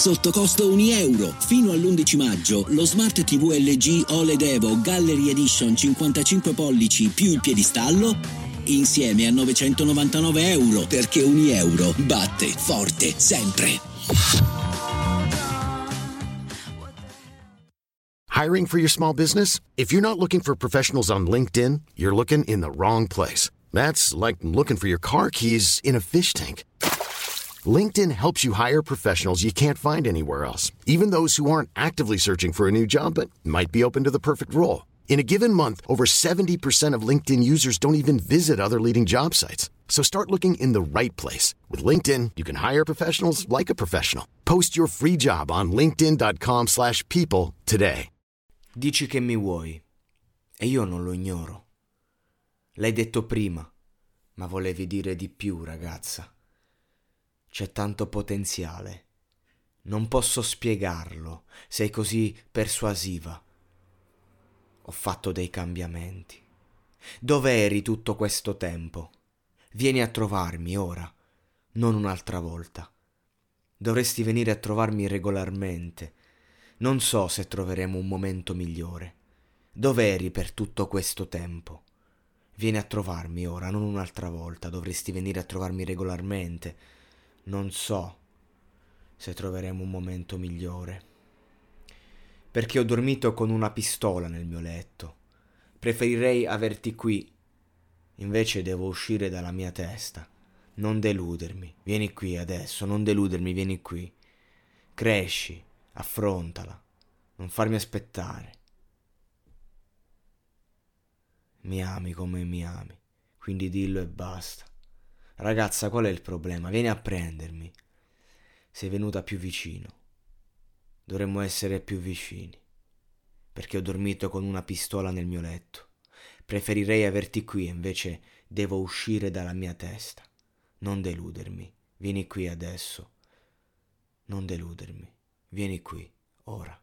sotto costo 1 euro. Fino all'11 maggio lo Smart TV LG OLED Evo Gallery Edition 55 pollici più il piedistallo insieme a 999 euro perché 1 euro batte forte sempre. Hiring for your small business? If you're not looking for professionals on LinkedIn, you're looking in the wrong place. That's like looking for your car keys in a fish tank. LinkedIn helps you hire professionals you can't find anywhere else, even those who aren't actively searching for a new job but might be open to the perfect role. In a given month, over 70% of LinkedIn users don't even visit other leading job sites. So start looking in the right place. With LinkedIn, you can hire professionals like a professional. Post your free job on linkedin.com slash people today. Dici che mi vuoi e io non lo ignoro. L'hai detto prima, ma volevi dire di più, ragazza. C'è tanto potenziale. Non posso spiegarlo, sei così persuasiva. Ho fatto dei cambiamenti. Dove eri tutto questo tempo? Vieni a trovarmi ora, non un'altra volta. Dovresti venire a trovarmi regolarmente. Non so se troveremo un momento migliore. Dove eri per tutto questo tempo? Vieni a trovarmi ora, non un'altra volta. Dovresti venire a trovarmi regolarmente. Non so se troveremo un momento migliore. Perché ho dormito con una pistola nel mio letto. Preferirei averti qui. Invece devo uscire dalla mia testa. Non deludermi. Vieni qui adesso, non deludermi, vieni qui. Cresci, affrontala. Non farmi aspettare. Mi ami come mi ami, quindi dillo e basta. Ragazza, qual è il problema? Vieni a prendermi. Sei venuta più vicino. Dovremmo essere più vicini. Perché ho dormito con una pistola nel mio letto. Preferirei averti qui, invece devo uscire dalla mia testa. Non deludermi. Vieni qui adesso. Non deludermi. Vieni qui, ora.